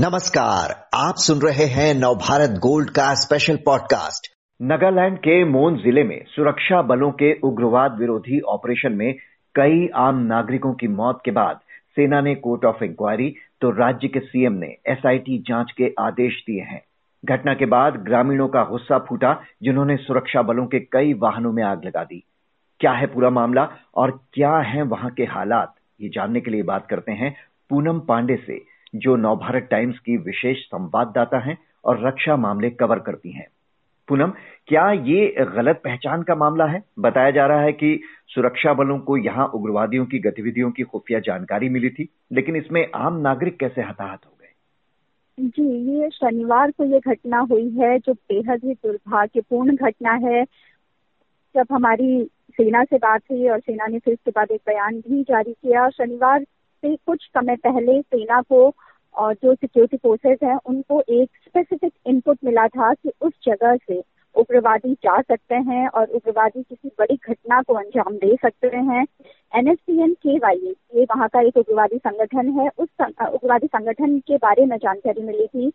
नमस्कार, आप सुन रहे हैं नवभारत गोल्ड का स्पेशल पॉडकास्ट नगालैंड के मोन ज़िले में सुरक्षा बलों के उग्रवाद विरोधी ऑपरेशन में कई आम नागरिकों की मौत के बाद सेना ने कोर्ट ऑफ़ इंक्वायरी तो राज्य के सीएम ने एसआईटी जाँच के आदेश दिए हैं। घटना के बाद ग्रामीणों का गुस्सा फूटा, जिन्होंने सुरक्षा बलों के कई वाहनों में आग लगा दी। क्या है पूरा मामला और क्या है वहाँ के हालात? ये जानने के लिए बात करते हैं पूनम पांडे से जो नवभारत टाइम्स की विशेष संवाददाता हैं और रक्षा मामले कवर करती हैं। पूनम, क्या ये गलत पहचान का मामला है? बताया जा रहा है कि सुरक्षा बलों को यहाँ उग्रवादियों की गतिविधियों की खुफिया जानकारी मिली थी, लेकिन इसमें आम नागरिक कैसे हताहत हो गए? जी, ये शनिवार को ये घटना हुई है, जो बेहद ही दुर्भाग्यपूर्ण घटना है। जब हमारी सेना से बात हुई और सेना ने फिर इसके बाद एक बयान भी जारी किया शनिवार से कुछ समय पहले सेना को और जो सिक्योरिटी फोर्सेस हैं, उनको एक स्पेसिफिक इनपुट मिला था कि उस जगह से उग्रवादी जा सकते हैं और उग्रवादी किसी बड़ी घटना को अंजाम दे सकते हैं। एनएसपीएन के वाई ये वहाँ का एक उग्रवादी संगठन है। उस उग्रवादी संगठन के बारे में जानकारी मिली थी।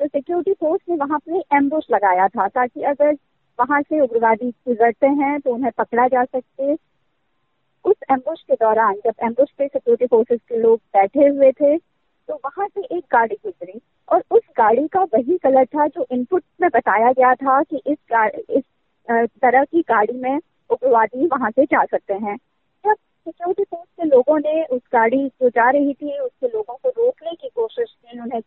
तो सिक्योरिटी फोर्स ने वहाँ पे एम्बुश लगाया था ताकि अगर वहाँ से उग्रवादी गुजरते हैं तो उन्हें पकड़ा जा सके उस एम्बुश के दौरान, जब एम्बुश पे सिक्योरिटी फोर्सेस के लोग बैठे हुए थे तो वहाँ से एक गाड़ी गुजरी और उस गाड़ी का वही कलर था जो इनपुट में बताया गया था कि इस इस तरह की गाड़ी में उग्रवादी वहाँ से जा सकते हैं। जब सिक्योरिटी फोर्स के लोगों ने उस गाड़ी जो जा रही थी, उसके लोगों को रोकने की कोशिश की, उन्हें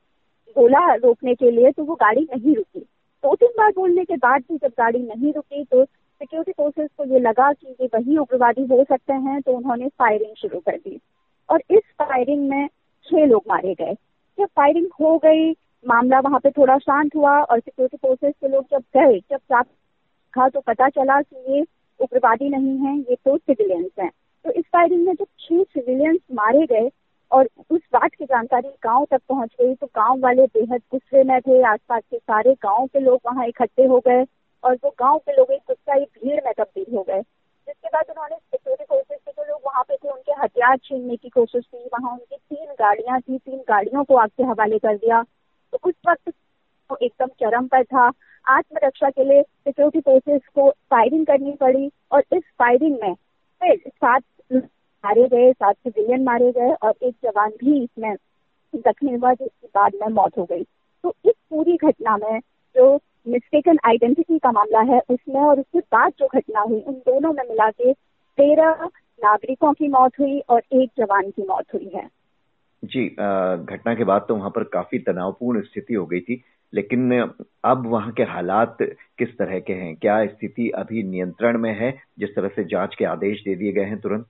बोला रोकने के लिए तो वो गाड़ी नहीं रुकी। दो तीन बार बोलने के बाद भी जब गाड़ी नहीं रुकी तो सिक्योरिटी फोर्सेज को ये लगा कि ये वही उग्रवादी हो सकते हैं तो उन्होंने फायरिंग शुरू कर दी। और इस फायरिंग में छह लोग मारे गए। जब फायरिंग हो गई, मामला वहाँ पे थोड़ा शांत हुआ और सिक्योरिटी फोर्सेज के लोग जब गए, जब था तो पता चला कि ये उग्रवादी नहीं है, ये तो सिविलियंस हैं। तो इस फायरिंग में जब छह सिविलियंस मारे गए और उस बात की जानकारी गाँव तक पहुँच गई तो गाँव वाले बेहद गुस्से में थे। आसपास के सारे गाँव के लोग वहाँ इकट्ठे हो गए। और वो गाँव के लोग एक गुस्साई भीड़ में तब्दील हो गए। जिसके बाद उन्होंने सिक्योरिटी फोर्सेज के जो लोग वहाँ पे थे, उनके हथियार छीनने की कोशिश की। वहाँ उनकी तीन गाड़ियाँ थी, तीन गाड़ियों को आग के हवाले कर दिया। तो उस वक्त वो एकदम चरम पर था। आत्मरक्षा के लिए सिक्योरिटी फोर्सेज को फायरिंग करनी पड़ी और इस फायरिंग में फिर सात मारे गए, सात सिविलियन मारे गए और एक जवान भी इसमें जख्मी हुआ, जिसके बाद में मौत हो गई। तो इस पूरी घटना में जो मिस्टेकन आइडेंटिटी का मामला है उसमें और उसके बाद जो घटना हुई उन दोनों में मिला के तेरह नागरिकों की मौत हुई और एक जवान की मौत हुई है। जी घटना के बाद तो वहाँ पर काफ़ी तनावपूर्ण स्थिति हो गई थी लेकिन अब वहाँ के हालात किस तरह के हैं? क्या स्थिति अभी नियंत्रण में है जिस तरह से जाँच के आदेश दे दिए गए हैं तुरंत?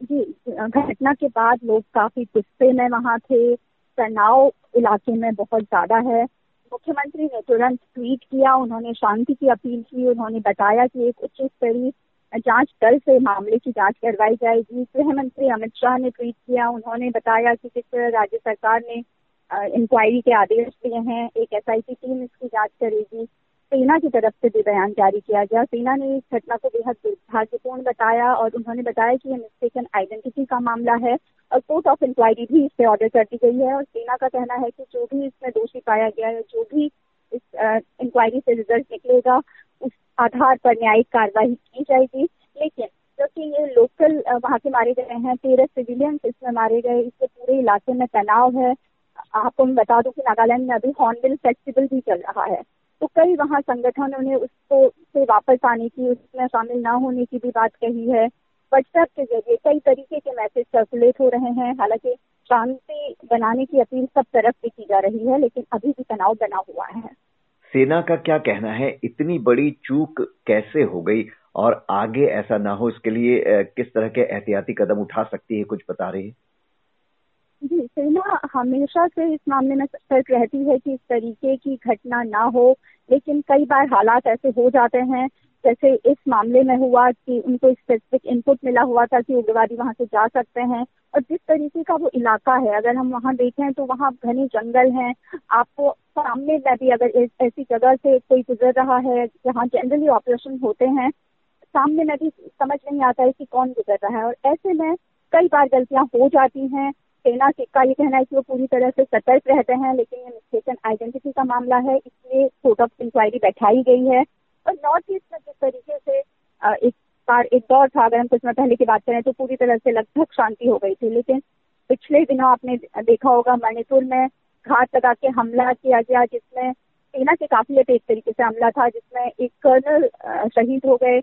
जी घटना के बाद लोग काफ़ी गुस्से में वहाँ थे तनाव इलाके में बहुत ज़्यादा है मुख्यमंत्री ने तुरंत ट्वीट किया, उन्होंने शांति की अपील की, उन्होंने बताया कि एक उच्च स्तरीय जाँच दल से मामले की जाँच करवाई जाएगी। गृह मंत्री अमित शाह ने ट्वीट किया, उन्होंने बताया कि किस तरह राज्य सरकार ने इंक्वायरी के आदेश दिए हैं, एक एसआईटी टीम इसकी जाँच करेगी। सेना की तरफ़ से भी बयान जारी किया गया। सेना ने इस घटना को बेहद दुर्भाग्यपूर्ण बताया और उन्होंने बताया कि यह मिस्टेकन आइडेंटिटी का मामला है और कोर्ट ऑफ़ इंक्वायरी भी इस पर ऑर्डर कर दी गई है और सेना का कहना है कि जो भी इसमें दोषी पाया गया है, जो भी इस इंक्वायरी से रिज़ल्ट निकलेगा, उस आधार पर न्यायिक कार्रवाई की जाएगी। लेकिन क्योंकि ये लोकल वहाँ के मारे गए हैं, तेरह सिविलियंस इसमें मारे गए इससे पूरे इलाके में तनाव है। आपको मैं बता दूँ कि नागालैंड में अभी हॉर्नबिल फेस्टिवल भी चल रहा है। तो कई वहाँ संगठनों ने उसको से वापस आने की उसमें शामिल ना होने की भी बात कही है। व्हाट्सएप के ज़रिए कई तरीके के मैसेज सर्कुलेट हो रहे हैं। हालाँकि शांति बनाने की अपील सब तरफ़ से की जा रही है लेकिन अभी भी तनाव बना हुआ है। सेना का क्या कहना है? इतनी बड़ी चूक कैसे हो गई? और आगे ऐसा ना हो इसके लिए किस तरह के एहतियाती कदम उठा सकती है कुछ बता रही है? जी सेना हमेशा से इस मामले में सतर्क रहती है कि इस तरीके की घटना ना हो। लेकिन कई बार हालात ऐसे हो जाते हैं, जैसे इस मामले में हुआ कि उनको स्पेसिफिक इनपुट मिला हुआ था कि उग्रवादी वहाँ से जा सकते हैं। और जिस तरीके का वो इलाका है, अगर हम वहाँ देखें तो वहाँ घने जंगल हैं। आपको सामने में भी अगर ऐसी जगह से कोई गुजर रहा है, जहाँ जनरली ऑपरेशन होते हैं, सामने में भी समझ नहीं आता है कि कौन गुजर रहा है। और ऐसे में कई बार गलतियाँ हो जाती हैं सेना का ये कहना है कि वो पूरी तरह से सतर्क रहते हैं, लेकिन ये मिस्टेकन आइडेंटिटी का मामला है, इसलिए कोर्ट ऑफ़ इंक्वायरी बैठाई गई है। और नॉर्थ ईस्ट में जिस तरीके से एक बार, एक दौर था, अगर हम कुछ समय पहले की बात करें तो पूरी तरह से लगभग शांति हो गई थी, लेकिन पिछले दिनों आपने देखा होगा मणिपुर में घाट लगा के हमला किया गया, जिसमें सेना के काफिले पे एक तरीके से हमला था, जिसमें एक कर्नल शहीद हो गए।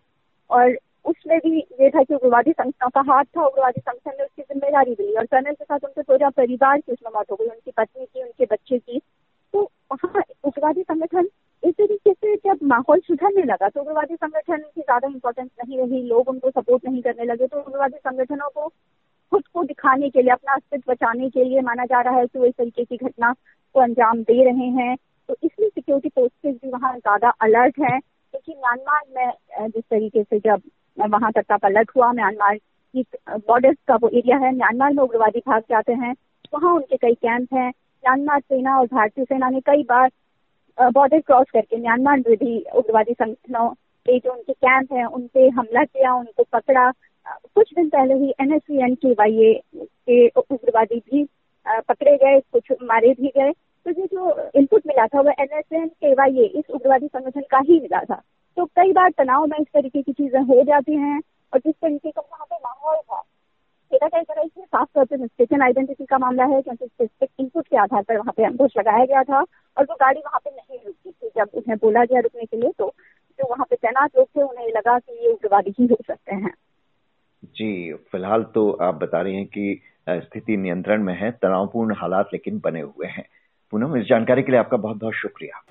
और उसमें भी ये था कि उग्रवादी संगठनों का हाथ था, उग्रवादी संगठन ने उसकी ज़िम्मेदारी ली और कर्नल के साथ उनके पूरा परिवार की उसमें मौत हो गई, उनकी पत्नी की, उनके बच्चे की। तो वहाँ उग्रवादी संगठन इस तरीके से जब माहौल सुधरने लगा तो उग्रवादी संगठन की ज़्यादा इंपॉर्टेंस नहीं रही, लोग उनको सपोर्ट नहीं करने लगे तो उग्रवादी संगठनों को खुद को दिखाने के लिए, अपना अस्तित्व बचाने के लिए माना जा रहा है कि वो इस तरीके की घटना को अंजाम दे रहे हैं। तो इसलिए सिक्योरिटी फोर्सेज भी वहाँ ज़्यादा अलर्ट है, क्योंकि म्यांमार में जिस तरीके से जब वहाँ तक का पलट हुआ, म्यांमार की बॉर्डर का वो एरिया है, म्यांमार में उग्रवादी भाग जाते हैं, वहाँ उनके कई कैंप हैं, म्यांमार सेना और भारतीय सेना ने कई बार बॉर्डर क्रॉस करके म्यांमार में भी उग्रवादी संगठनों के जो उनके कैंप हैं उन पे हमला किया, उनको पकड़ा। कुछ दिन पहले ही एनएसवीएन के वाईए के उग्रवादी भी पकड़े गए, कुछ मारे भी गए। तो ये जो इनपुट मिला था, वो एनएसएन के वाईए इस उग्रवादी संगठन का ही मिला था। तो कई बार तनाव में इस तरीके की चीज़ें हो जाती हैं और जिस तरीके का वहाँ पे माहौल था मेरा कह इसमें साफ़ तौर पर मिस्टेकन आइडेंटिटी का मामला है क्योंकि स्पेसिफिक इनपुट के आधार पर वहाँ पे अंकुश लगाया गया था और वो गाड़ी वहाँ पे नहीं रुकी थी। जब उन्हें बोला गया रुकने के लिए तो जो वहाँ पे तैनात लोग थे, उन्हें लगा कि ये उग्रवादी ही हो सकते हैं। जी, फ़िलहाल तो आप बता रही हैं कि स्थिति नियंत्रण में है, तनावपूर्ण हालात लेकिन बने हुए हैं। पूनम, इस जानकारी के लिए आपका बहुत बहुत शुक्रिया।